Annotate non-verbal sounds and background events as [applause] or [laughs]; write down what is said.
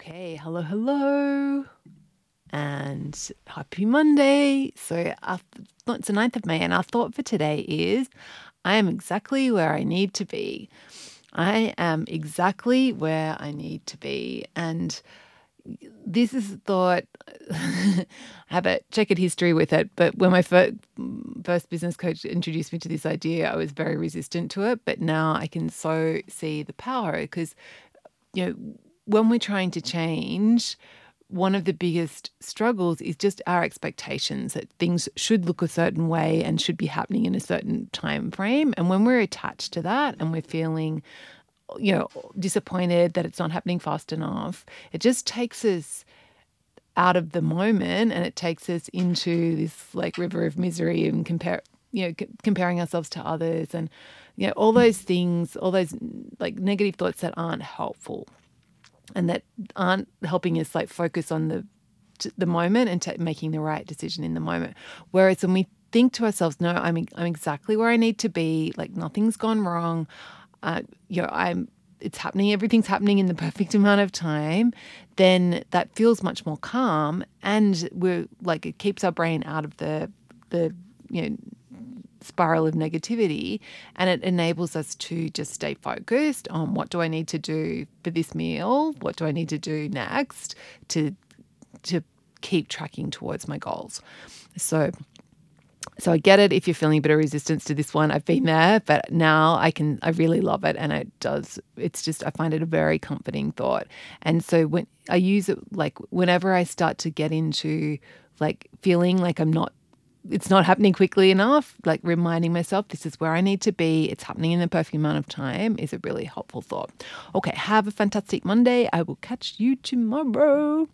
Okay, hello, hello, and happy Monday. So our, it's the 9th of May, and our thought for today is I am exactly where I need to be. I am exactly where I need to be. And this is a thought, [laughs] I have a checkered history with it, but when my first business coach introduced me to this idea, I was very resistant to it. But now I can so see the power because, you know, when we're trying to change, one of the biggest struggles is just our expectations that things should look a certain way and should be happening in a certain time frame. And when we're attached to that and we're feeling, you know, disappointed that it's not happening fast enough, it just takes us out of the moment and it takes us into this like river of misery and compare you know c- comparing ourselves to others and you know all those things all those like negative thoughts that aren't helpful and that aren't helping us like focus on the the moment and t- making the right decision in the moment. Whereas when we think to ourselves, "No, I'm I'm exactly where I need to be. Like nothing's gone wrong. Uh, you know, I'm." It's happening, everything's happening in the [laughs] perfect amount of time, then that feels much more calm and we're like it keeps our brain out of the the you know spiral of negativity and it enables us to just stay focused on what do I need to do for this meal? What do I need to do next to to keep tracking towards my goals? So so I get it if you're feeling a bit of resistance to this one. I've been there, but now I can I really love it and it does it's just I find it a very comforting thought. And so when I use it like whenever I start to get into like feeling like I'm not it's not happening quickly enough, like reminding myself this is where I need to be, it's happening in the perfect amount of time is a really helpful thought. Okay, have a fantastic Monday. I will catch you tomorrow.